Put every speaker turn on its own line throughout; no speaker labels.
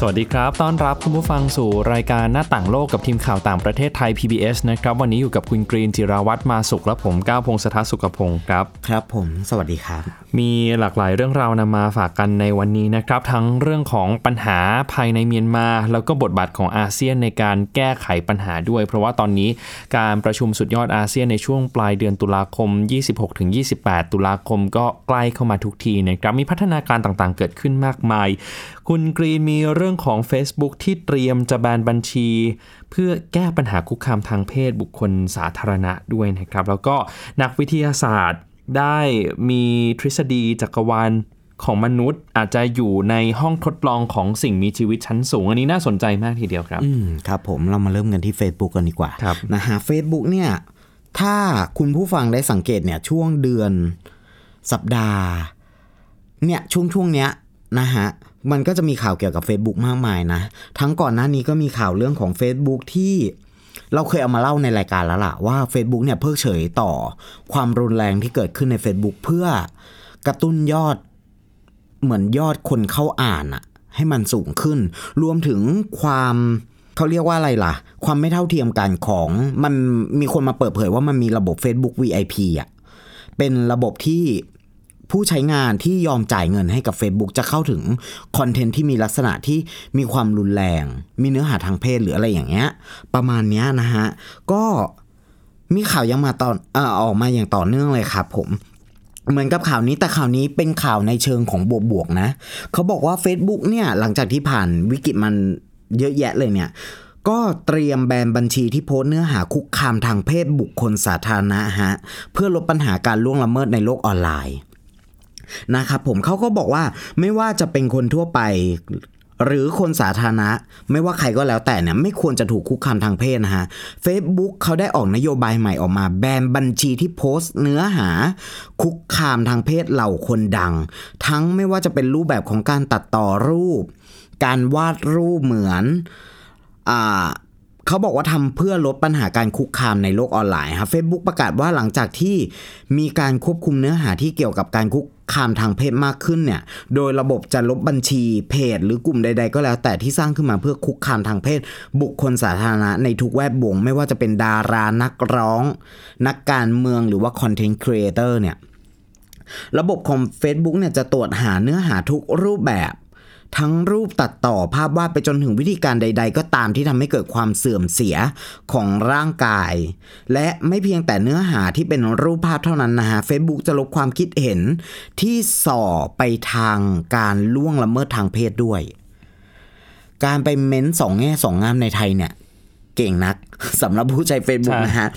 สวัสดีครับ ต้อนรับคุณผู้ฟังสู่รายการหน้าต่างโลกกับทีมข่าวต่างประเทศไทย PBS นะครับ วันนี้อยู่กับคุณกรีนจิราวัตรมาสุขและผมก้าวพงศธรสุขพงศ์ครับ
ครับผม สวัสดีครับ
มีหลากหลายเรื่องราวนำมาฝากกันในวันนี้นะครับ ทั้งเรื่องของปัญหาภายในเมียนมา แล้วก็บทบาทของอาเซียนในการแก้ไขปัญหาด้วย เพราะว่าตอนนี้การประชุมสุดยอดอาเซียนในช่วงปลายเดือนตุลาคม 26-28 ตุลาคมก็ใกล้เข้ามาทุกทีนะครับ มีพัฒนาการต่างๆ เกิดขึ้นมากมาย คุณกรีนมีเรื่องของ Facebook ที่เตรียมจะแบนบัญชี เพื่อแก้ปัญหาคุกคามทางเพศบุคคลสาธารณะด้วยนะครับ แล้วก็นักวิทยาศาสตร์ได้มีทฤษฎีจักรวาลของมนุษย์อาจจะอยู่ในห้องทดลองของสิ่งมีชีวิตชั้นสูง อันนี้น่าสนใจมากทีเดียวครับ
อืมครับผมเรามาเริ่มกันที่ Facebook กันดีกว่า
ครับ
นะฮะ Facebook เนี่ยถ้าคุณผู้ฟังได้สังเกตเนี่ยช่วงเดือนสัปดาห์เนี่ยช่วงช่วงเนี้ยนะฮะ มันก็จะมีข่าวเกี่ยวกับ Facebook มากมายนะ ทั้งก่อนหน้านี้ก็มีข่าวเรื่องของ Facebook ที่เราเคยเอามาเล่าในรายการแล้วล่ะว่า Facebook เนี่ยเพิกเฉยต่อความรุนแรงที่เกิดขึ้นใน Facebook เพื่อกระตุ้นยอดเหมือนยอดคนเข้าอ่านอะให้มันสูงขึ้น รวมถึงความเขาเรียกว่าอะไรล่ะ ความไม่เท่าเทียมกันของมันมีคนมาเปิดเผยว่ามันมีระบบ Facebook VIP อะเป็นระบบที่ ผู้ใช้งานที่ยอมจ่ายเงินให้กับ Facebook จะเข้าถึงคอนเทนต์ที่มีลักษณะที่มีความรุนแรง มีเนื้อหาทางเพศหรืออะไรอย่างเงี้ย ประมาณเนี้ยนะฮะ ก็มีข่าวยังมาตอนเออออกมาอย่างต่อเนื่องเลยครับผมเหมือนกับข่าวนี้แต่ข่าวนี้เป็นข่าวในเชิงของบวกๆนะ เขาบอกว่า Facebook เนี่ยหลังจากที่ผ่านวิกฤตมันเยอะแยะเลยเนี่ยก็เตรียมแบนบัญชีที่โพสเนื้อหาคุกคามทางเพศบุคคลสาธารณะฮะเพื่อลดปัญหาการล่วงละเมิดในโลกออนไลน์ นะครับผมเขาก็บอกว่าไม่ว่าจะเป็นคนทั่วไปหรือคนสาธารณะ ไม่ว่าใครก็แล้วแต่เนี่ยไม่ควรจะถูกคุกคามทางเพศนะฮะ Facebook เขาได้ออกนโยบายใหม่ออกมา แบนบัญชีที่โพสต์เนื้อหา คุกคามทางเพศเหล่าคนดัง ทั้งไม่ว่าจะเป็นรูปแบบของการตัดต่อรูป การวาดรูปเหมือนอ่าเขาบอกว่าทำเพื่อลดปัญหาการคุกคามในโลกออนไลน์ครับ Facebook ประกาศว่าหลังจากที่มีการควบคุมเนื้อหาที่เกี่ยวกับการคุก คามทางเพศมากขึ้นเนี่ย โดยระบบจะลบบัญชีเพจ หรือกลุ่มใด ๆ ก็แล้ว แต่ที่สร้างขึ้นมาเพื่อคุกคามทางเพศ บุคคลสาธารณะในทุกแวดวงไม่ว่าจะเป็นดารานักร้อง นักการเมืองหรือว่าคอนเทนต์ครีเอเตอร์เนี่ย ระบบของ Facebook เนี่ยจะตรวจหาเนื้อหาทุกรูปแบบ ทั้งรูปตัดต่อภาพวาดไปจนถึงวิธีการใด ๆ ก็ตามที่ทำให้เกิดความเสื่อมเสียของร่างกาย และไม่เพียงแต่เนื้อหาที่เป็นรูปภาพเท่านั้นนะฮะ Facebook จะลบความคิดเห็นที่ส่อไปทางการล่วงละเมิดทางเพศด้วย การไปเม้นสองแง่สองงามในไทยเนี่ย เก่งนักสำหรับผู้ใช้ Facebook
ใช่
นะฮะ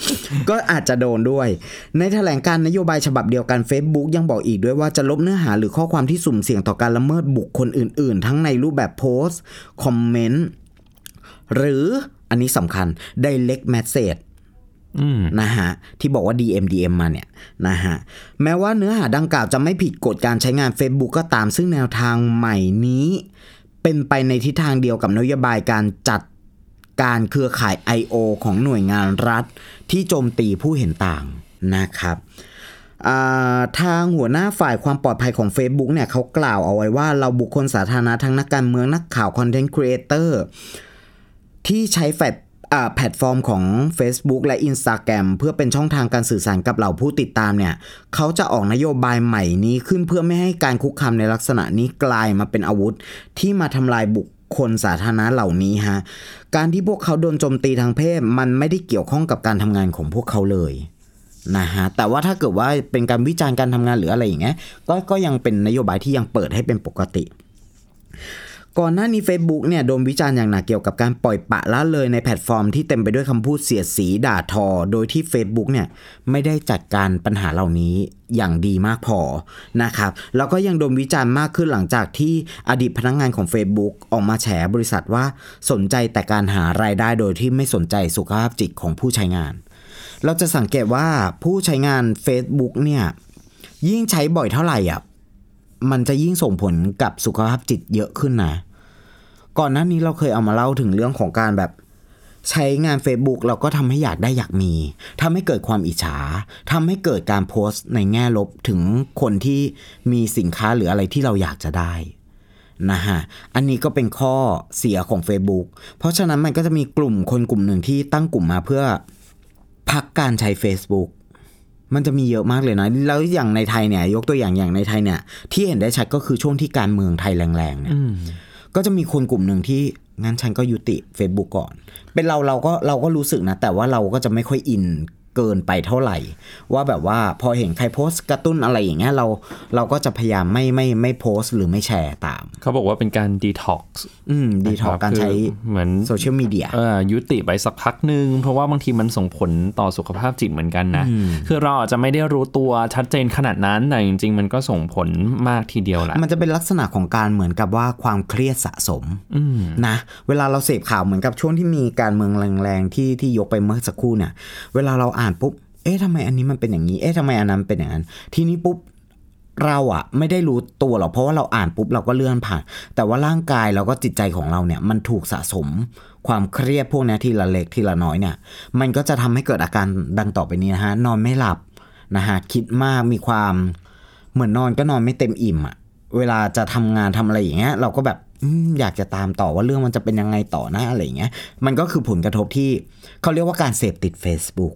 ก็อาจจะโดนด้วย ในแถลงการนโยบายฉบับเดียวกัน Facebook ยังบอกอีกด้วยว่าจะลบเนื้อหาหรือข้อความที่สุ่มเสี่ยงต่อการละเมิดบุคคลอื่น ๆ ทั้งในรูปแบบโพสต์คอมเมนต์หรืออันนี้สำคัญ direct message
อืม
นะฮะที่บอกว่า DM DM มาเนี่ยนะฮะแม้ว่าเนื้อหาดังกล่าวจะไม่ผิดกฎการใช้งาน Facebook ก็ตามซึ่งแนวทางใหม่นี้ เป็นไปในทิศทางเดียวกับนโยบายการจัด การเครือข่าย I.O. ของหน่วยงานรัฐ ที่โจมตีผู้เห็นต่างนะครับทางหัวหน้าฝ่ายความปลอดภัยของ Facebook เนี่ยเขากล่าวเอาไว้ว่าเราบุคคลสาธารณะทั้งนักการเมืองนักข่าวคอนเทนต์ครีเอเตอร์ที่ใช้แฟลตอ่าแพลตฟอร์มของ Facebook และ Instagram เพื่อเป็นช่องทางการสื่อสารกับเหล่าผู้ติดตามเนี่ยเขาจะออกนโยบายใหม่นี้ขึ้นเพื่อไม่ให้การคุกคามในลักษณะนี้กลายมาเป็นอาวุธ ที่มาทำลายบุค คนสาธารณะเหล่านี้ฮะ การที่พวกเขาโดนโจมตีทางเพศมันไม่ได้เกี่ยวข้องกับการทำงานของพวกเขาเลยนะฮะแต่ว่าถ้าเกิดว่าเป็นการวิจารณ์การทำงานหรืออะไรอย่างเงี้ยก็ก็ยังเป็นนโยบายที่ยังเปิดให้เป็นปกติ ก่อนหน้านี้ Facebook เนี่ยโดนวิจารณ์อย่างหนักเกี่ยวกับการปล่อยปะละเลยในแพลตฟอร์มที่เต็มไปด้วยคำพูดเสียดสีด่าทอ โดยที่ Facebook เนี่ยไม่ได้จัดการปัญหาเหล่านี้อย่างดีมากพอนะครับแล้วก็ยังโดนวิจารณ์มากขึ้นหลังจากที่อดีตพนักงานของ Facebook ออกมาแฉบริษัทว่าสนใจแต่การหารายได้โดยที่ไม่สนใจสุขภาพจิตของผู้ใช้งาน เราจะสังเกตว่าผู้ใช้งาน Facebook เนี่ยยิ่งใช้บ่อยเท่าไหร่อะ มันจะยิ่งส่งผลกับสุขภาพจิตเยอะขึ้นนะ ก่อนหน้านี้เราเคยเอามาเล่าถึงเรื่องของการแบบใช้งาน Facebook เราก็ทำให้อยากได้อยากมี ทำให้เกิดความอิจฉา ทำให้เกิดการโพสต์ในแง่ลบถึงคนที่มีสินค้าหรืออะไรที่เราอยากจะได้นะฮะ อันนี้ก็เป็นข้อเสียของ Facebook เพราะฉะนั้นมันก็จะมีกลุ่มคนกลุ่มหนึ่งที่ตั้งกลุ่มมาเพื่อพักการใช้ Facebook มันจะมีเยอะมากเลยนะ แล้วอย่างในไทยเนี่ย ยกตัวอย่างอย่างในไทยเนี่ย ที่เห็นได้ชัดก็คือช่วงที่การเมืองไทยแรงๆเนี่ยก็จะมีคนกลุ่มหนึ่งที่งั้นฉันก็ยุติ Facebook ก่อน เป็นเราเราก็เราก็รู้สึกนะ แต่ว่าเราก็จะไม่ค่อยอิน เกินไปเท่าไหร่ ว่าแบบว่าพอเห็นใครโพสต์กระตุ้นอะไรอย่างเงี้ยเราเราก็จะพยายามไม่ไม่ไม่โพสต์หรือไม่แชร์ตาม
เขาบอกว่าเป็นการดีท็อกซ์
อืมดีท็อกการใช้
เหมือน
โซเชียลมีเดีย
เออยุติไปสักพักหนึ่งเพราะว่าบางทีมันส่งผลต่อสุขภาพจิตเหมือนกันนะ คือเราอาจจะไม่ได้รู้ตัวชัดเจนขนาดนั้นแต่จริง ๆ มันก็ส่งผลมากทีเดียวแหละ
มันจะเป็นลักษณะของการเหมือนกับว่าความเครียดสะสมนะเวลาเราเสพข่าวเหมือนกับช่วงที่มีการเมืองแรงๆที่ที่ยกไปเมื่อสักครู่เนี่ยเวลาเราอ่านปุ๊บ เอ๊ะทำไมอันนี้มันเป็นอย่างนี้ เอ๊ะทำไมอันนั้นเป็นอย่างนั้น ทีนี้ปุ๊บเราอะไม่ได้รู้ตัวหรอกเพราะว่าเราอ่านปุ๊บเราก็เลื่อนผ่าน แต่ว่าร่างกายเราก็จิตใจของเราเนี่ย มันถูกสะสม ความเครียดพวกนี้ทีละเล็กทีละน้อยเนี่ย มันก็จะทำให้เกิดอาการดังต่อไปนี้นะฮะนอนไม่หลับนะฮะคิดมากมีความเหมือนนอนก็นอนไม่เต็มอิ่มอะเวลาจะทำงานทำอะไรอย่างเงี้ย เราก็แบบอืมอยากจะตามต่อว่าเรื่องมันจะเป็นยังไงต่อนะอะไรอย่างเงี้ย มันก็คือผลกระทบที่เขาเรียกว่าการเสพติด Facebook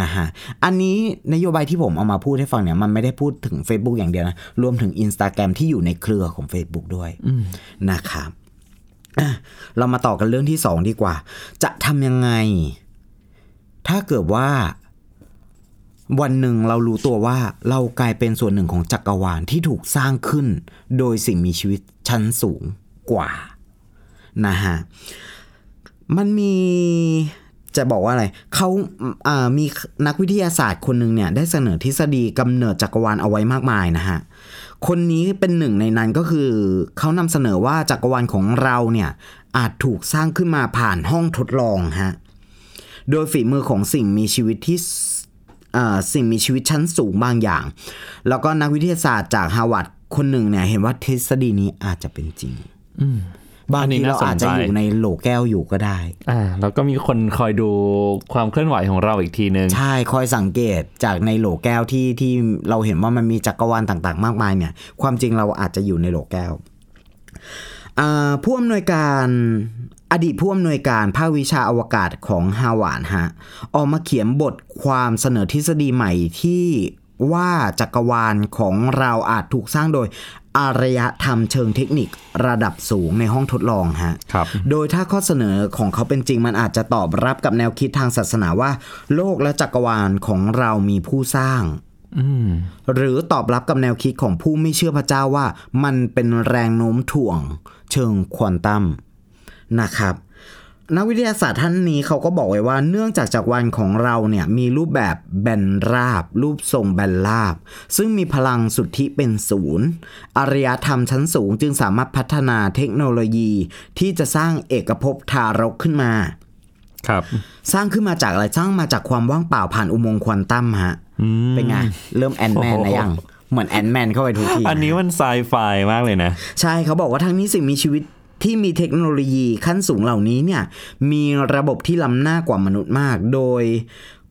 นะฮะ อันนี้นโยบายที่ผมเอามาพูดให้ฟังเนี่ย มันไม่ได้พูดถึง Facebook อย่างเดียวนะ รวมถึง Instagram ที่อยู่ในเครือของ Facebook ด้วยนะครับอะเรามาต่อกันเรื่องที่สองดีกว่า จะทำยังไง ถ้าเกิดว่า วันหนึ่งเรารู้ตัวว่าเรากลายเป็นส่วนหนึ่งของจักรวาลที่ถูกสร้างขึ้น โดยสิ่งมีชีวิตชั้นสูงกว่านะฮะ มันมี จะบอกว่าอะไรเขาามีนักวิทยาศาสตร์คนหนึ่งเนี่ยได้เสนอทฤษฎีกำเนิดจักรวาลเอาไว้มากมายนะฮะ คนนี้เป็นหนึ่งในนั้นก็คือเขานำเสนอว่าจักรวาลของเราเนี่ยอาจถูกสร้างขึ้นมาผ่านห้องทดลองฮะ โดยฝีมือของสิ่งมีชีวิตที่สิ่งมีชีวิตชั้นสูงบางอย่าง แล้วก็นักวิทยาศาสตร์จากฮาร์วาร์ดคนหนึ่งเนี่ยเห็นว่าทฤษฎีนี้อาจจะเป็นจริง บาง
อันนี้
ทีเรา
น่าสน
อาจจะ
ใจ
อยู่ในโหลแก้วอยู่ก็ได้
อ่าแล้วก็มีคนคอยดูความเคลื่อนไหวของเราอีกทีนึง
ใช่คอยสังเกตจากในโหลแก้วที่ที่เราเห็นว่ามันมีจักรวาลต่างๆ มากมายเนี่ย ความจริงเราอาจจะอยู่ในโหลแก้วอ่าผู้อำนวยการอดีตผู้อำนวยการภาควิชาอวกาศของฮาวาดฮะออกมาเขียนบทความเสนอทฤษฎีใหม่ที่ ว่าจักรวาลของเราอาจถูกสร้างโดยอารยธรรมเชิงเทคนิคระดับสูงในห้องทดลองฮะ
ครับ
โดยถ้าข้อเสนอของเขาเป็นจริงมันอาจจะตอบรับกับแนวคิดทางศาสนาว่า โลกและจักรวาลของเรามีผู้สร้าง
อืม
หรือตอบรับกับแนวคิดของผู้ไม่เชื่อพระเจ้าว่า มันเป็นแรงโน้มถ่วงเชิงควอนตัมนะครับ นักวิทยาศาสตร์ท่านนี้เขาก็บอกไว้ว่าเนื่องจากจักรวาลของเราเนี่ยมีรูปแบบแบนราบ รูปทรงแบนราบ ซึ่งมีพลังสุทธิเป็นศูนย์อารยธรรมชั้นสูงจึงสามารถพัฒนาเทคโนโลยีที่จะสร้างเอกภพทารกขึ้นมา
ครับ
สร้างขึ้นมาจากอะไรสร้างมาจากความว่างเปล่าผ่านอุโมงค์ควอนตัมฮะเป็นไงเริ่ม Ant-Man นะยังเหมือน Ant-Man เข้าไปทุกที
อันนี้มันไซไฟมากเลยนะ
ใช่เขาบอกว่าทั้งนี้สิ่งมีชีวิต ที่มีเทคโนโลยีขั้นสูงเหล่านี้เนี่ยมีระบบที่ล้ำหน้ากว่ามนุษย์มาก โดย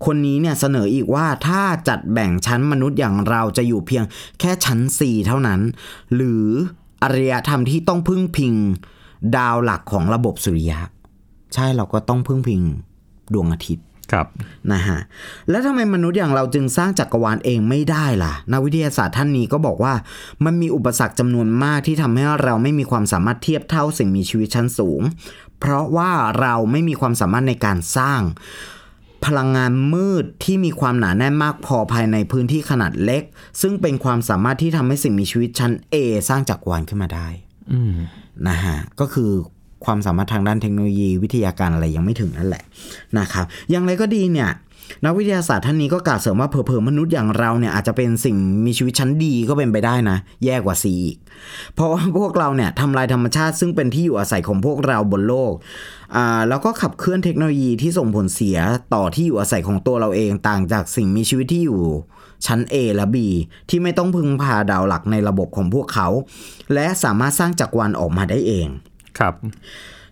คนนี้เนี่ยเสนออีกว่าถ้าจัดแบ่งชั้นมนุษย์อย่างเราจะอยู่เพียงแค่ชั้น 4 เท่านั้น หรืออารยธรรมที่ต้องพึ่งพิงดาวหลักของระบบสุริยะ ใช่เราก็ต้องพึ่งพิงดวงอาทิตย์
ครับ
นะฮะแล้วทำไมมนุษย์อย่างเราจึงสร้างจักรวาลเองไม่ได้ล่ะนักวิทยาศาสตร์ท่านนี้ก็บอกว่า มันมีอุปสรรคจำนวนมากที่ทำให้เราไม่มีความสามารถเทียบเท่าสิ่งมีชีวิตชั้นสูง เพราะว่าเราไม่มีความสามารถในการสร้างพลังงานมืดที่มีความหนาแน่นมากพอภายในพื้นที่ขนาดเล็ก ซึ่งเป็นความสามารถที่ทำให้สิ่งมีชีวิตชั้น A สร้างจักรวาลขึ้นมาได้
อืม
นะฮะก็คือ ความสามารถทางด้านเทคโนโลยีวิทยาการอะไรยังไม่ถึงนั่นแหละนะครับอย่างไรก็ดีเนี่ยนักวิทยาศาสตร์ท่านนี้ก็กล่าวเสริมว่าเผลอๆมนุษย์อย่างเราเนี่ยอาจจะเป็นสิ่งมีชีวิตชั้นดีก็เป็นไปได้นะ แย่กว่าซีอีก เพราะว่าพวกเราเนี่ยทำลายธรรมชาติซึ่งเป็นที่อยู่อาศัยของพวกเราบนโลกอ่าแล้วก็ขับเคลื่อนเทคโนโลยีที่ส่งผลเสียต่อที่อยู่อาศัยของตัวเราเองต่างจากสิ่งมีชีวิตที่อยู่ชั้น A และ B ที่ไม่ต้องพึ่งพาดาวหลักในระบบของพวกเขา และสามารถสร้างจักรวาลออกมาได้เอง
ครับ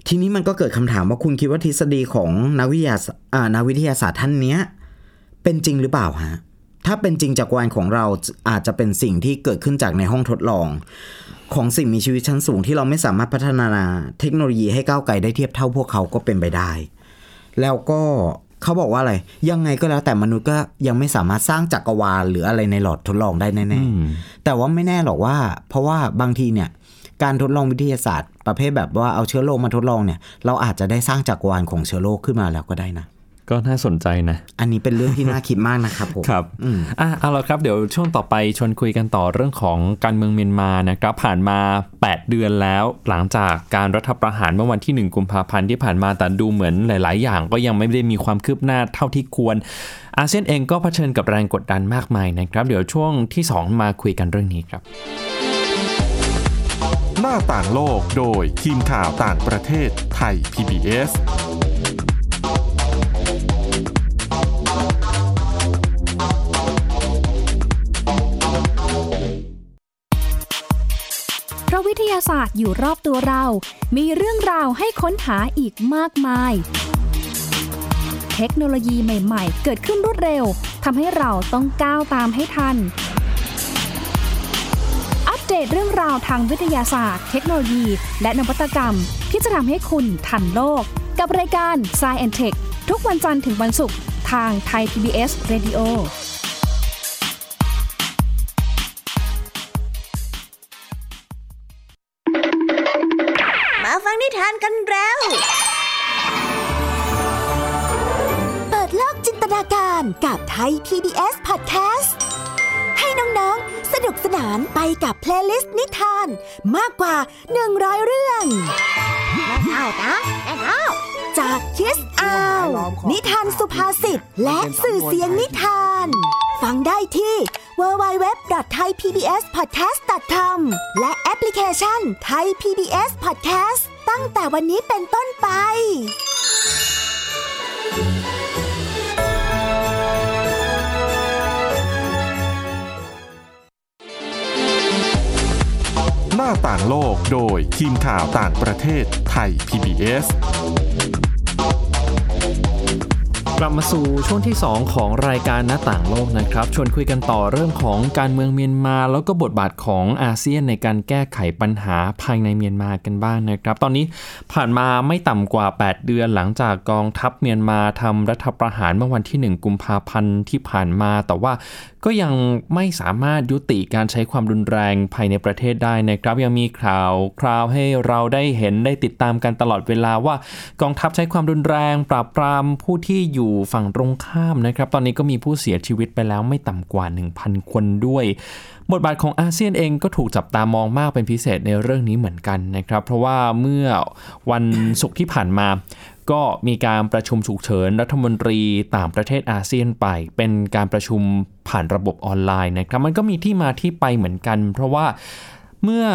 ทีนี้มันก็เกิดคำถามว่าคุณคิดว่าทฤษฎีของนักวิทยาศาสตร์อ่านักวิทยาศาสตร์ท่านเนี้ย เป็นจริงหรือเปล่าฮะถ้าเป็นจริงจักรวาลของเราอาจจะเป็นสิ่งที่เกิดขึ้นจากในห้องทดลอง ของสิ่งมีชีวิตชั้นสูงที่เราไม่สามารถพัฒนาเทคโนโลยีให้ก้าวไกลได้เทียบเท่าพวกเขาก็เป็นไปได้ แล้วก็เขาบอกว่าอะไร ยังไงก็แล้วแต่มนุษย์ก็ยังไม่สามารถสร้างจักรวาลหรืออะไรในหลอดทดลองได้แน่ๆแต่ว่าไม่แน่หรอกว่า เพราะว่าบางทีเนี่ย การทดลองวิทยาศาสตร์ ประเภทแบบว่าเอาเชื้อโรคมาทดลองเนี่ย เราอาจจะได้สร้างจักรวาลของเชื้อโรคขึ้นมาแล้วก็ได้นะ
ก็น่าสนใจนะ
อันนี้เป็นเรื่องที่น่าคิดมากนะครับผม
ครับอะเอาละครับ เดี๋ยวช่วงต่อไปชวนคุยกันต่อเรื่องของการเมืองเมียนมานะครับ ผ่านมา 8 เดือนแล้ว หลังจากการรัฐประหารเมื่อวันที่ 1 กุมภาพันธ์ที่ผ่านมาแต่ดูเหมือนหลาย ๆ อย่างก็ยังไม่ได้มีความคืบหน้าเท่าที่ควร อาเซียนเองก็เผชิญกับแรงกดดันมากมายนะครับ เดี๋ยวช่วงที่ 2 มาคุยกันเรื่องนี้ครับ
หน้าต่างโลกโดยทีมข่าวต่างประเทศไทย PBS
เพราะวิทยาศาสตร์อยู่รอบตัวเรา มีเรื่องราวให้ค้นหาอีกมากมาย เทคโนโลยีใหม่ ๆ เกิดขึ้นรวดเร็วทำให้เราต้องก้าวตามให้ทัน เดตเรื่องราวทางวิทยาศาสตร์ เทคโนโลยี และนวัตกรรม ที่จะทำให้คุณทันโลก กับรายการ s c i e n t e c h ทุกวันจันทร์ถึงวันศุกร์ทางไทย PBS Radio
มาฟังนิทานกันแล้ว
เปิดโลกจินตนาการกับไทย PBS Podcast ให้ น้องๆสนุกสนานไปกับ playlist นิทานมากกว่า 100 เรื่อง
แม่เฒ่านะแม่เฒ่า
จาก Kids Hour นิทานสุภาษิต และสื่อเสียงนิทาน ฟังได้ที่ www.thaipbspodcast.com และแอปพลิเคชัน Thai PBS Podcast ตั้งแต่วันนี้เป็นต้นไป
หน้าต่างโลกโดยทีมข่าวต่างประเทศไทย PBS
กลับมาสู่ช่วงที่ 2 ของรายการหน้าต่างโลกนะครับ ชวนคุยกันต่อเรื่องของการเมืองเมียนมา แล้วก็บทบาทของอาเซียนในการแก้ไขปัญหาภายในเมียนมากันบ้างนะครับ ตอนนี้ผ่านมาไม่ต่ำกว่า 8 เดือนหลังจากกองทัพเมียนมาทำรัฐประหารเมื่อวันที่ 1 กุมภาพันธ์ที่ผ่านมา แต่ว่าก็ยังไม่สามารถยุติการใช้ความรุนแรงภายในประเทศได้นะครับ ยังมีข่าวคราวให้เราได้เห็นได้ติดตามกันตลอดเวลาว่ากองทัพใช้ความรุนแรง ปราบปรามผู้ที่อยู่ฝั่งตรงข้ามนะครับ ตอนนี้ก็มีผู้เสียชีวิตไปแล้วไม่ต่ำกว่า 1,000 คนด้วย บทบาทของอาเซียนเองก็ถูกจับตามองมากเป็นพิเศษในเรื่องนี้เหมือนกันนะครับ เพราะว่าเมื่อวันศุกร์ที่ผ่านมา ก็มีการประชุมฉุกเฉินรัฐมนตรีต่างประเทศอาเซียนไป เป็นการประชุมผ่านระบบออนไลน์นะครับมันก็มีที่มาที่ไปเหมือนกัน เพราะว่าเมื่อ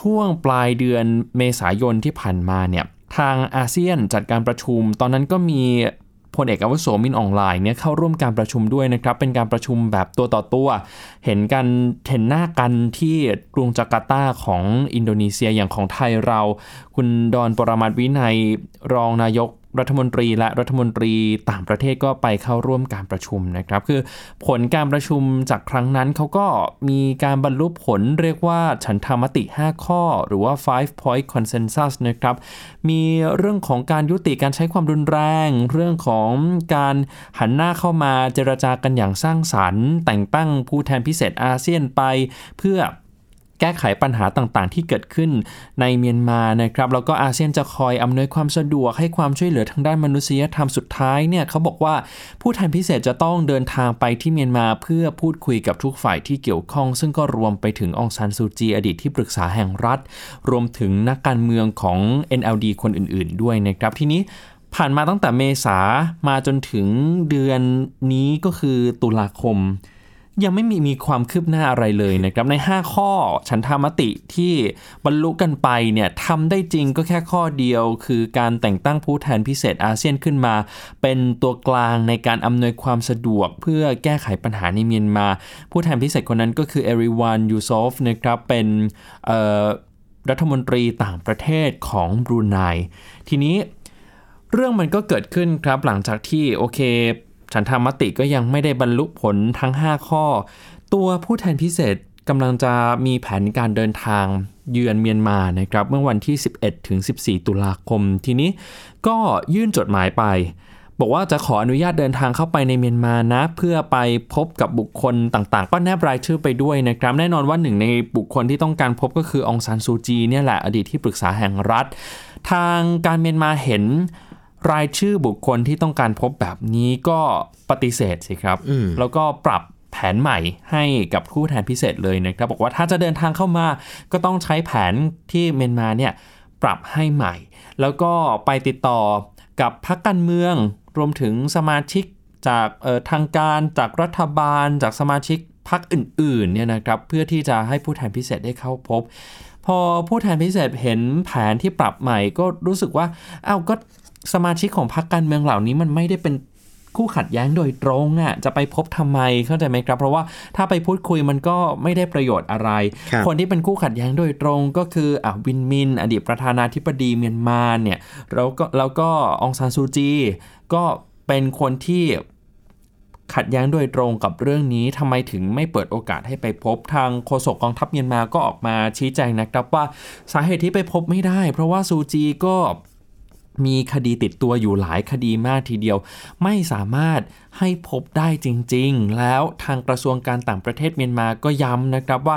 ช่วงปลายเดือนเมษายนที่ผ่านมาเนี่ยทางอาเซียนจัดการประชุม ตอนนั้นก็มี พลเอกอาวุโสมินออนไลน์เนี่ยเข้าร่วมการประชุมด้วยนะครับ เป็นการประชุมแบบตัวต่อตัว เห็นกันเห็นหน้ากันที่กรุงจาการ์ตาของอินโดนีเซียอย่างของไทยเรา คุณดอนปรมาตวินัยรองนายก รัฐมนตรีและรัฐมนตรีต่างประเทศก็ไปเข้าร่วมการประชุมนะครับ คือผลการประชุมจากครั้งนั้นเขาก็มีการบรรลุผลเรียกว่าฉันทามติ 5 ข้อ หรือว่า five point consensus นะครับ มีเรื่องของการยุติการใช้ความรุนแรง เรื่องของการหันหน้าเข้ามาเจรจากันอย่างสร้างสรรค์ แต่งตั้งผู้แทนพิเศษอาเซียนไป เพื่อ แก้ไขปัญหาต่างๆ ที่เกิดขึ้นในเมียนมานะครับแล้วก็อาเซียนจะคอยอำนวยความสะดวกให้ความช่วยเหลือทางด้านมนุษยธรรมสุดท้ายเนี่ยเขาบอกว่าผู้แทนพิเศษจะต้องเดินทางไปที่เมียนมาเพื่อพูดคุยกับทุกฝ่ายที่เกี่ยวข้อง ซึ่งก็รวมไปถึงองซานซูจีอดีตที่ปรึกษาแห่งรัฐ รวมถึงนักการเมืองของ NLD คนอื่น ๆ ด้วยนะครับทีนี้ผ่านมาตั้งแต่เมษามาจนถึงเดือนนี้ก็คือตุลาคม ยังไม่มีมีความคืบหน้าอะไรเลยนะครับใน 5 ข้อฉันทามติที่บรรลุกันไปเนี่ยทำได้จริงก็แค่ข้อเดียว คือการแต่งตั้งผู้แทนพิเศษอาเซียนขึ้นมา เป็นตัวกลางในการอำนวยความสะดวก เพื่อแก้ไขปัญหาในเมียนมา ผู้แทนพิเศษคนนั้นก็คือเอริวันยูซอฟนะครับเป็นรัฐมนตรีต่างประเทศของบรูไนทีนี้เรื่องมันก็เกิดขึ้นครับหลังจากที่โอเค ฉันทามติก็ยังไม่ได้บรรลุผลทั้ง 5 ข้อ ตัวผู้แทนพิเศษกำลังจะมีแผนการเดินทางเยือนเมียนมานะครับ เมื่อวันที่ 11 ถึง 14 ตุลาคม ทีนี้ก็ยื่นจดหมายไป บอกว่าจะขออนุญาตเดินทางเข้าไปในเมียนมานะ เพื่อไปพบกับบุคคลต่างๆ ก็แนบรายชื่อไปด้วยนะครับ แน่นอนว่าหนึ่งในบุคคลที่ต้องการพบก็คือองซานซูจีเนี่ยแหละอดีตที่ปรึกษาแห่งรัฐ ทางการเมียนมาเห็น รายชื่อบุคคลที่ต้องการพบแบบนี้ก็ปฏิเสธสิครับ แล้วก็ปรับแผนใหม่ให้กับผู้แทนพิเศษเลยนะครับบอกว่าถ้าจะเดินทางเข้ามาก็ต้องใช้แผนที่เมียนมาเนี่ยปรับให้ใหม่ แล้วก็ไปติดต่อกับพรรคการเมือง รวมถึงสมาชิกจากเอ่อทางการจากรัฐบาล จากสมาชิกพรรคอื่นๆเนี่ยนะครับเพื่อที่จะให้ผู้แทนพิเศษได้เข้าพบ พอผู้แทนพิเศษเห็นแผนที่ปรับใหม่ก็รู้สึกว่าอ้าวก็ สมาชิกของพรรคการเมืองเหล่านี้มันไม่ได้เป็นคู่ขัดแย้งโดยตรงอะจะไปพบทำไมเข้าใจไหมครับ เพราะว่าถ้าไปพูดคุยมันก็ไม่ได้ประโยชน์อะไร
ครับ
คนที่เป็นคู่ขัดแย้งโดยตรงก็คืออะวินมิน อดีตประธานาธิบดีเมียนมาเนี่ยแล้วก็แล้วก็องซานซูจี ก็เป็นคนที่ขัดแย้งโดยตรงกับเรื่องนี้ทำไมถึงไม่เปิดโอกาสให้ไปพบทางโฆษกกองทัพเมียนมาก็ออกมาชี้แจงนะครับว่าสาเหตุที่ไปพบไม่ได้ เพราะว่าซูจีก็ มีคดีติดตัวอยู่หลายคดีมากทีเดียว ไม่สามารถให้พบได้จริง ๆ แล้วทางกระทรวงการต่างประเทศเมียนมาก็ย้ำนะครับว่า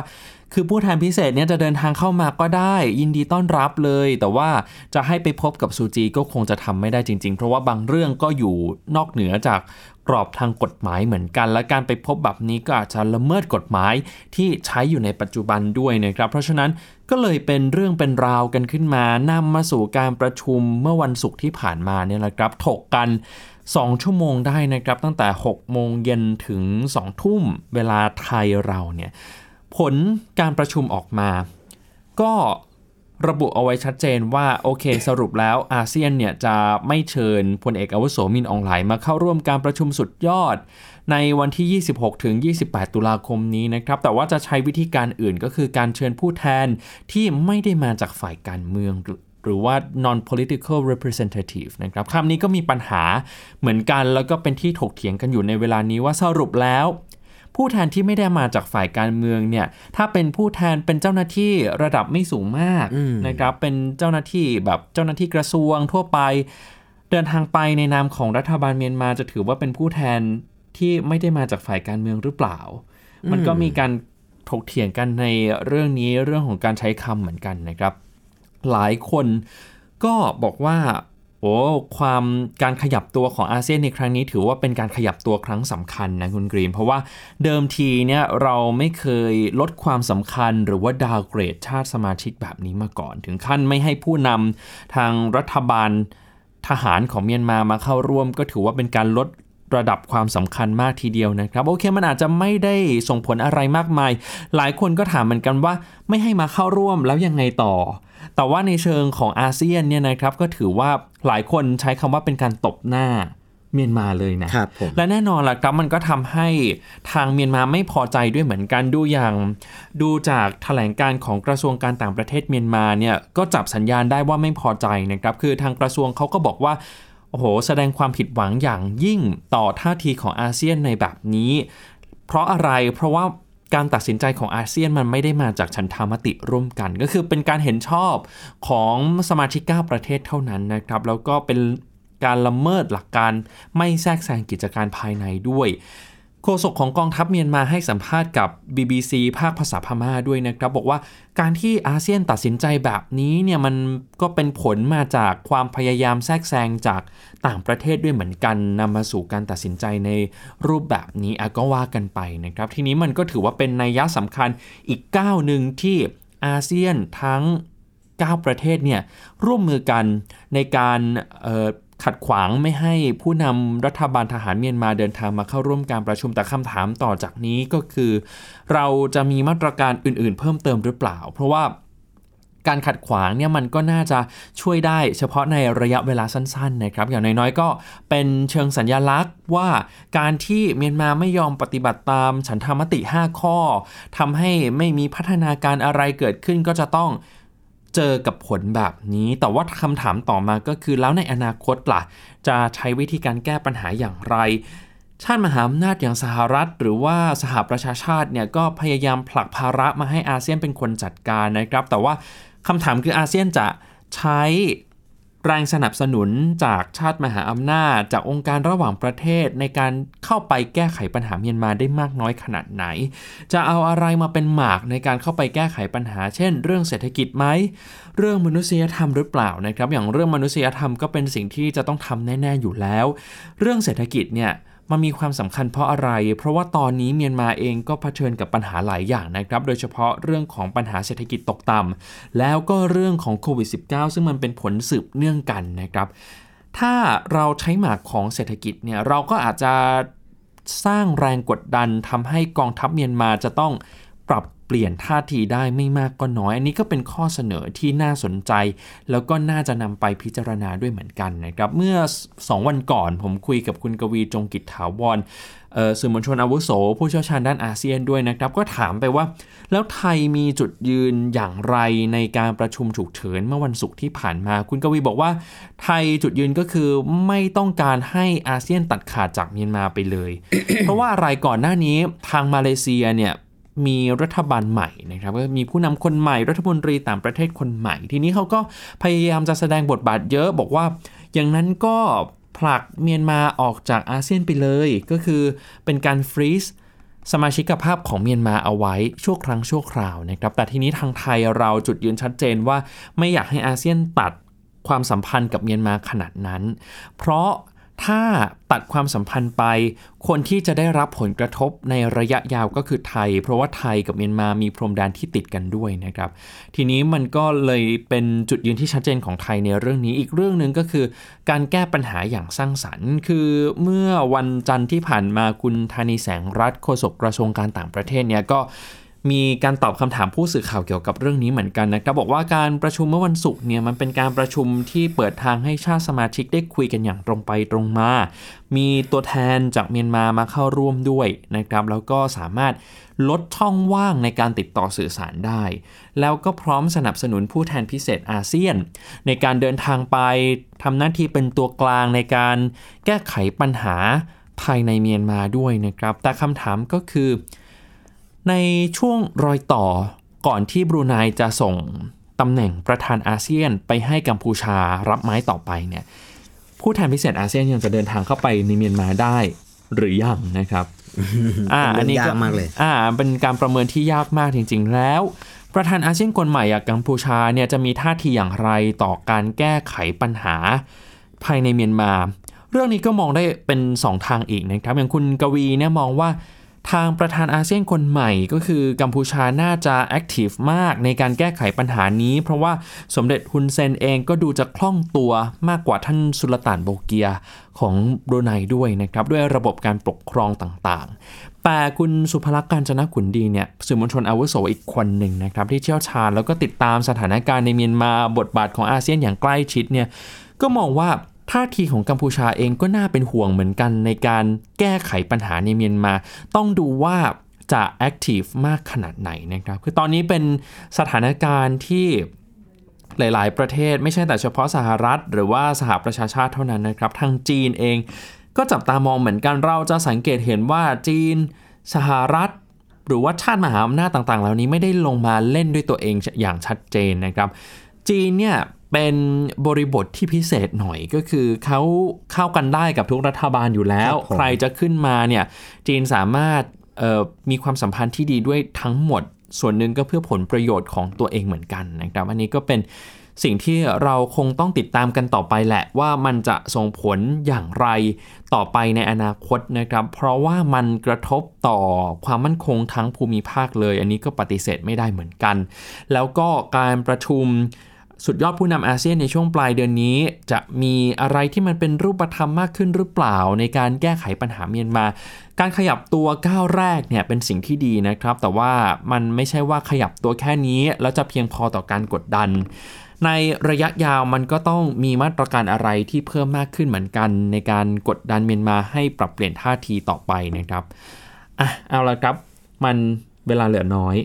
คือผู้แทนพิเศษเนี่ยจะเดินทางเข้ามาก็ได้ยินดีต้อนรับเลย แต่ว่าจะให้ไปพบกับซูจีก็คงจะทำไม่ได้จริง ๆ เพราะว่าบางเรื่องก็อยู่นอกเหนือจากกรอบทางกฎหมายเหมือนกัน และการไปพบแบบนี้ก็อาจจะละเมิดกฎหมายที่ใช้อยู่ในปัจจุบันด้วยนะครับ เพราะฉะนั้นก็เลยเป็นเรื่องเป็นราวกันขึ้นมานำมาสู่การประชุมเมื่อวันศุกร์ที่ผ่านมาเนี่ยแหละครับถกกัน2 ชั่วโมงได้นะครับตั้งแต่ 6 โมงเย็นถึง 2 ทุ่มเวลาไทยเราเนี่ย ผลการประชุมออกมา ก็ระบุเอาไว้ชัดเจนว่า โอเคสรุปแล้วอาเซียนเนี่ยจะไม่เชิญพลเอกอาวุโสมินอองไหลมาเข้าร่วมการประชุมสุดยอด ในวันที่ 26 ถึง 28 ตุลาคมนี้นะครับ แต่ว่าจะใช้วิธีการอื่นก็คือการเชิญผู้แทนที่ไม่ได้มาจากฝ่ายการเมืองหรือว่า non political representative นะครับคำนี้ก็มีปัญหาเหมือนกันแล้วก็เป็นที่ถกเถียงกันอยู่ในเวลานี้ว่าสรุปแล้ว ผู้แทนที่ไม่ได้มาจากฝ่ายการเมืองเนี่ยถ้าเป็นผู้แทนเป็นเจ้าหน้าที่ระดับไม่สูงมากนะครับเป็นเจ้าหน้าที่แบบเจ้าหน้าที่กระทรวงทั่วไป เดินทางไปในนามของรัฐบาลเมียนมาจะถือว่าเป็นผู้แทนที่ไม่ได้มาจากฝ่ายการเมืองหรือเปล่า มันก็มีการถกเถียงกันในเรื่องนี้เรื่องของการใช้คำเหมือนกันนะครับ หลายคนก็บอกว่า โอ้ความการขยับตัวของอาเซียนในครั้งนี้ถือว่าเป็นการขยับตัวครั้งสำคัญนะคุณกรีน เพราะว่าเดิมทีเนี่ยเราไม่เคยลดความสำคัญหรือว่าดาวเกรดชาติสมาชิกแบบนี้มาก่อน ถึงขั้นไม่ให้ผู้นำทางรัฐบาลทหารของเมียนมามาเข้าร่วม ก็ถือว่าเป็นการลด ระดับความสำคัญมากทีเดียวนะครับ โอเคมันอาจจะไม่ได้ส่งผลอะไรมากมาย หลายคนก็ถามเหมือนกันว่าไม่ให้มาเข้าร่วมแล้วยังไงต่อ แต่ว่าในเชิงของอาเซียนเนี่ยนะครับก็ถือว่าหลายคนใช้คำว่าเป็นการตบหน้าเมียนมาเลยนะ
ครับผม
และแน่นอนล่ะครับมันก็ทำให้ทางเมียนมาไม่พอใจด้วยเหมือนกันดูอย่าง ดูจากแถลงการของกระทรวงการต่างประเทศเมียนมาเนี่ยก็จับสัญญาณได้ว่าไม่พอใจนะครับ คือทางกระทรวงเขาก็บอกว่า โอ้โห แสดงความผิดหวังอย่างยิ่งต่อท่าทีของอาเซียนในแบบนี้ เพราะอะไรเพราะว่าการตัดสินใจของอาเซียนมันไม่ได้มาจากฉันทามติร่วมกัน ก็คือเป็นการเห็นชอบของสมาชิก 9 ประเทศเท่านั้นนะครับ แล้วก็เป็นการละเมิดหลักการไม่แทรกแซงกิจการภายในด้วย โฆษกของกองทัพเมียนมาให้สัมภาษณ์กับ BBC ภาคภาษาพม่าด้วยนะครับ บอกว่าการที่อาเซียนตัดสินใจแบบนี้เนี่ยมันก็เป็นผลมาจากความพยายามแทรกแซงจากต่างประเทศด้วยเหมือนกันนำมาสู่การตัดสินใจในรูปแบบนี้อก็ว่ากันไปนะครับ ทีนี้มันก็ถือว่าเป็นนัยยะสำคัญอีกก้าวหนึ่งที่อาเซียนทั้ง 9 ประเทศเนี่ยร่วมมือกันในการ ขัดขวางไม่ให้ผู้นำรัฐบาลทหารเมียนมาเดินทางมาเข้าร่วมการประชุมแต่คำถามต่อจากนี้ก็คือ เราจะมีมาตรการอื่นๆ เพิ่มเติมหรือเปล่า เพราะว่าการขัดขวางเนี่ยมันก็น่าจะช่วยได้เฉพาะในระยะเวลาสั้นๆนะครับ อย่างน้อยๆก็เป็นเชิงสัญญลักษณ์ว่าการที่เมียนมาไม่ยอมปฏิบัติตามฉันธรรมติ 5 ข้อทำให้ไม่มีพัฒนาการอะไรเกิดขึ้นก็จะต้อง เจอกับผลแบบนี้ แต่ว่าคำถามต่อมาก็คือแล้วในอนาคตล่ะ จะใช้วิธีการแก้ปัญหาอย่างไร ชาติมหาอำนาจอย่างสหรัฐ หรือว่าสหประชาชาติเนี่ยก็พยายามผลักภาระมาให้อาเซียนเป็นคนจัดการนะครับ แต่ว่าคำถามคืออาเซียนจะใช้ แรงสนับสนุนจากชาติมหาอำนาจ จากองค์การระหว่างประเทศในการเข้าไปแก้ไขปัญหาเมียนมาได้มากน้อยขนาดไหน จะเอาอะไรมาเป็นหมากในการเข้าไปแก้ไขปัญหา เช่น เรื่องเศรษฐกิจไหม เรื่องมนุษยธรรมหรือเปล่านะครับ อย่างเรื่องมนุษยธรรมก็เป็นสิ่งที่จะต้องทำแน่ ๆอยู่แล้ว เรื่องเศรษฐกิจเนี่ย มันมีความสำคัญเพราะอะไร เพราะว่าตอนนี้เมียนมาเองก็เผชิญกับปัญหาหลายอย่างนะครับ โดยเฉพาะเรื่องของปัญหาเศรษฐกิจตกต่ำแล้วก็เรื่องของโควิด -19 ซึ่งมันเป็นผลสืบเนื่องกันนะครับ ถ้าเราใช้หมากของเศรษฐกิจเนี่ยเราก็อาจจะสร้างแรงกดดันทำให้กองทัพเมียนมาจะต้องปรับ เปลี่ยนท่าทีได้ไม่มากก็น้อย อันนี้ก็เป็นข้อเสนอที่น่าสนใจ แล้วก็น่าจะนำไปพิจารณาด้วยเหมือนกันนะครับเมื่อ 2 วันก่อนผมคุยกับคุณกวีจงกิจถาวรสื่อมวลชนอาวุโส ผู้เชี่ยวชาญด้านอาเซียนด้วยนะครับ ก็ถามไปว่า แล้วไทยมีจุดยืนอย่างไรในการประชุมฉุกเฉินเมื่อวันศุกร์ที่ผ่านมา คุณกวีบอกว่า ไทยจุดยืนก็คือไม่ต้องการให้อาเซียนตัดขาดจากเมียนมาไปเลย เพราะว่าอะไรก่อนหน้านี้ทางมาเลเซียเนี่ย มีรัฐบาลใหม่นะครับก็มีผู้นำคนใหม่รัฐมนตรีต่างประเทศคนใหม่ ทีนี้เขาก็พยายามจะแสดงบทบาทเยอะบอกว่า อย่างนั้นก็ผลักเมียนมาออกจากอาเซียนไปเลย ก็คือเป็นการฟรีซสมาชิกภาพของเมียนมาเอาไว้ชั่วครั้งชั่วคราวนะครับแต่ทีนี้ทางไทยเราจุดยืนชัดเจนว่าไม่อยากให้อาเซียนตัดความสัมพันธ์กับเมียนมาขนาดนั้น เพราะ ถ้าตัดความสัมพันธ์ไป คนที่จะได้รับผลกระทบในระยะยาวก็คือไทย เพราะว่าไทยกับเมียนมามีพรมแดนที่ติดกันด้วยนะครับ ทีนี้มันก็เลยเป็นจุดยืนที่ชัดเจนของไทยในเรื่องนี้ อีกเรื่องหนึ่งก็คือ การแก้ปัญหาอย่างสร้างสรรค์ คือเมื่อวันจันทร์ที่ผ่านมาคุณธานีแสงรัฐโฆษกกระทรวงการต่างประเทศเนี่ยก็ มีการตอบคำถามผู้สื่อข่าวเกี่ยวกับเรื่องนี้เหมือนกันนะครับ บอกว่าการประชุมเมื่อวันศุกร์เนี่ยมันเป็นการประชุมที่เปิดทางให้ชาติสมาชิกได้คุยกันอย่างตรงไปตรงมา มีตัวแทนจากเมียนมามาเข้าร่วมด้วยนะครับ แล้วก็สามารถลดช่องว่างในการติดต่อสื่อสารได้ แล้วก็พร้อมสนับสนุนผู้แทนพิเศษอาเซียน ในการเดินทางไปทำหน้าที่เป็นตัวกลางในการแก้ไขปัญหาภายในเมียนมาด้วยนะครับ แต่คำถามก็คือ ในช่วงรอยต่อก่อนที่บรูไนจะส่งตำแหน่งประธานอาเซียนไปให้กัมพูชารับไม้ต่อไปเนี่ยผู้แทนพิเศษอาเซียนยังจะเดินทางเข้าไปในเมียนมาได้หรือยังนะครับ
อ่าอันนี้ยากมากเลย
อ่าเป็นการประเมินที่ยากมากจริง ๆ แล้ว ประธานอาเซียนคนใหม่อย่างกัมพูชาเนี่ยจะมีท่าทีอย่างไรต่อการแก้ไขปัญหาภายในเมียนมา เรื่องนี้ก็มองได้เป็น 2 ทางอีกนะครับอย่างคุณกวีเนี่ยมองว่า ทางประธานอาเซียนคนใหม่ก็คือกัมพูชาน่าจะแอคทีฟมากในการแก้ไขปัญหานี้ เพราะว่าสมเด็จฮุนเซนเองก็ดูจะคล่องตัวมากกว่าท่านสุลต่านโบเกียของบรูไนด้วยนะครับ ด้วยระบบการปกครองต่างๆ แต่คุณสุภลักษณ์การจนะขุนดีเนี่ยสื่อมวลชนอาวุโสอีกคนหนึ่งนะครับ ที่เชี่ยวชาญแล้วก็ติดตามสถานการณ์ในเมียนมาบทบาทของอาเซียนอย่างใกล้ชิดเนี่ยก็มองว่า ท่าทีของกัมพูชาเองก็น่าเป็นห่วงเหมือนกันในการแก้ไขปัญหาในเมียนมา ต้องดูว่าจะ active มากขนาดไหนนะครับ คือตอนนี้เป็นสถานการณ์ที่หลาย ๆ ประเทศไม่ใช่แต่เฉพาะสหรัฐ หรือว่าสหประชาชาติเท่านั้นนะครับ ทางจีนเองก็จับตามองเหมือนกันเราจะสังเกตเห็นว่าจีน สหรัฐ หรือว่าชาติมหาอำนาจต่าง ๆ เหล่านี้ไม่ได้ลงมาเล่นด้วยตัวเองอย่างชัดเจนนะครับ จีนเนี่ย เป็นบริบทที่พิเศษหน่อยก็คือเขาเข้ากันได้กับทุกรัฐบาลอยู่แล้ว ใครจะขึ้นมาเนี่ยจีนสามารถมีความสัมพันธ์ที่ดีด้วยทั้งหมด ส่วนหนึ่งก็เพื่อผลประโยชน์ของตัวเองเหมือนกันนะครับอันนี้ก็เป็นสิ่งที่เราคงต้องติดตามกันต่อไปแหละว่ามันจะส่งผลอย่างไรต่อไปในอนาคตนะครับ เพราะว่ามันกระทบต่อความมั่นคงทั้งภูมิภาคเลย อันนี้ก็ปฏิเสธไม่ได้เหมือนกัน แล้วก็การประชุม สุดยอดผู้นำอาเซียนในช่วงปลายเดือนนี้ จะมีอะไรที่มันเป็นรูปธรรมมากขึ้นหรือเปล่า ในการแก้ไขปัญหาเมียนมา การขยับตัวก้าวแรกเนี่ยเป็นสิ่งที่ดีนะครับ แต่ว่ามันไม่ใช่ว่าขยับตัวแค่นี้ แล้วจะเพียงพอต่อการกดดัน ในระยะยาวมันก็ต้องมีมาตรการอะไรที่เพิ่มมากขึ้นเหมือนกัน ในการกดดันเมียนมาให้ปรับเปลี่ยนท่าทีต่อไปนะครับอะเอาละครับมันเวลาเหลือน้อย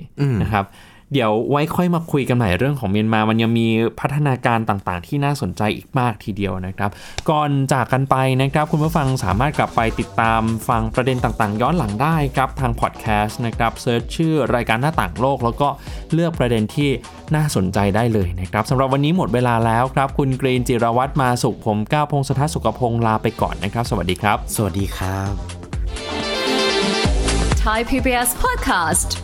นะครับ เดี๋ยวไว้ค่อยมาคุยกันใหม่เรื่องของเมียนมา มันยังมีพัฒนาการต่างๆ ที่น่าสนใจอีกมากทีเดียวนะครับ ก่อนจากกันไปนะครับ คุณผู้ฟังสามารถกลับไปติดตามฟังประเด็นต่างๆ ย้อนหลังได้ครับทางพอดแคสต์นะครับ search ชื่อรายการหน้าต่างโลก แล้วก็เลือกประเด็นที่น่าสนใจได้เลยนะครับสำหรับวันนี้หมดเวลาแล้วครับ คุณกรีนจิรวัตรมาสุขผมก้าวพงศธรสุขพงศ์ลาไปก่อนนะครับ สวัสดีครับ
สวัสดีครับ
Thai PBS podcast.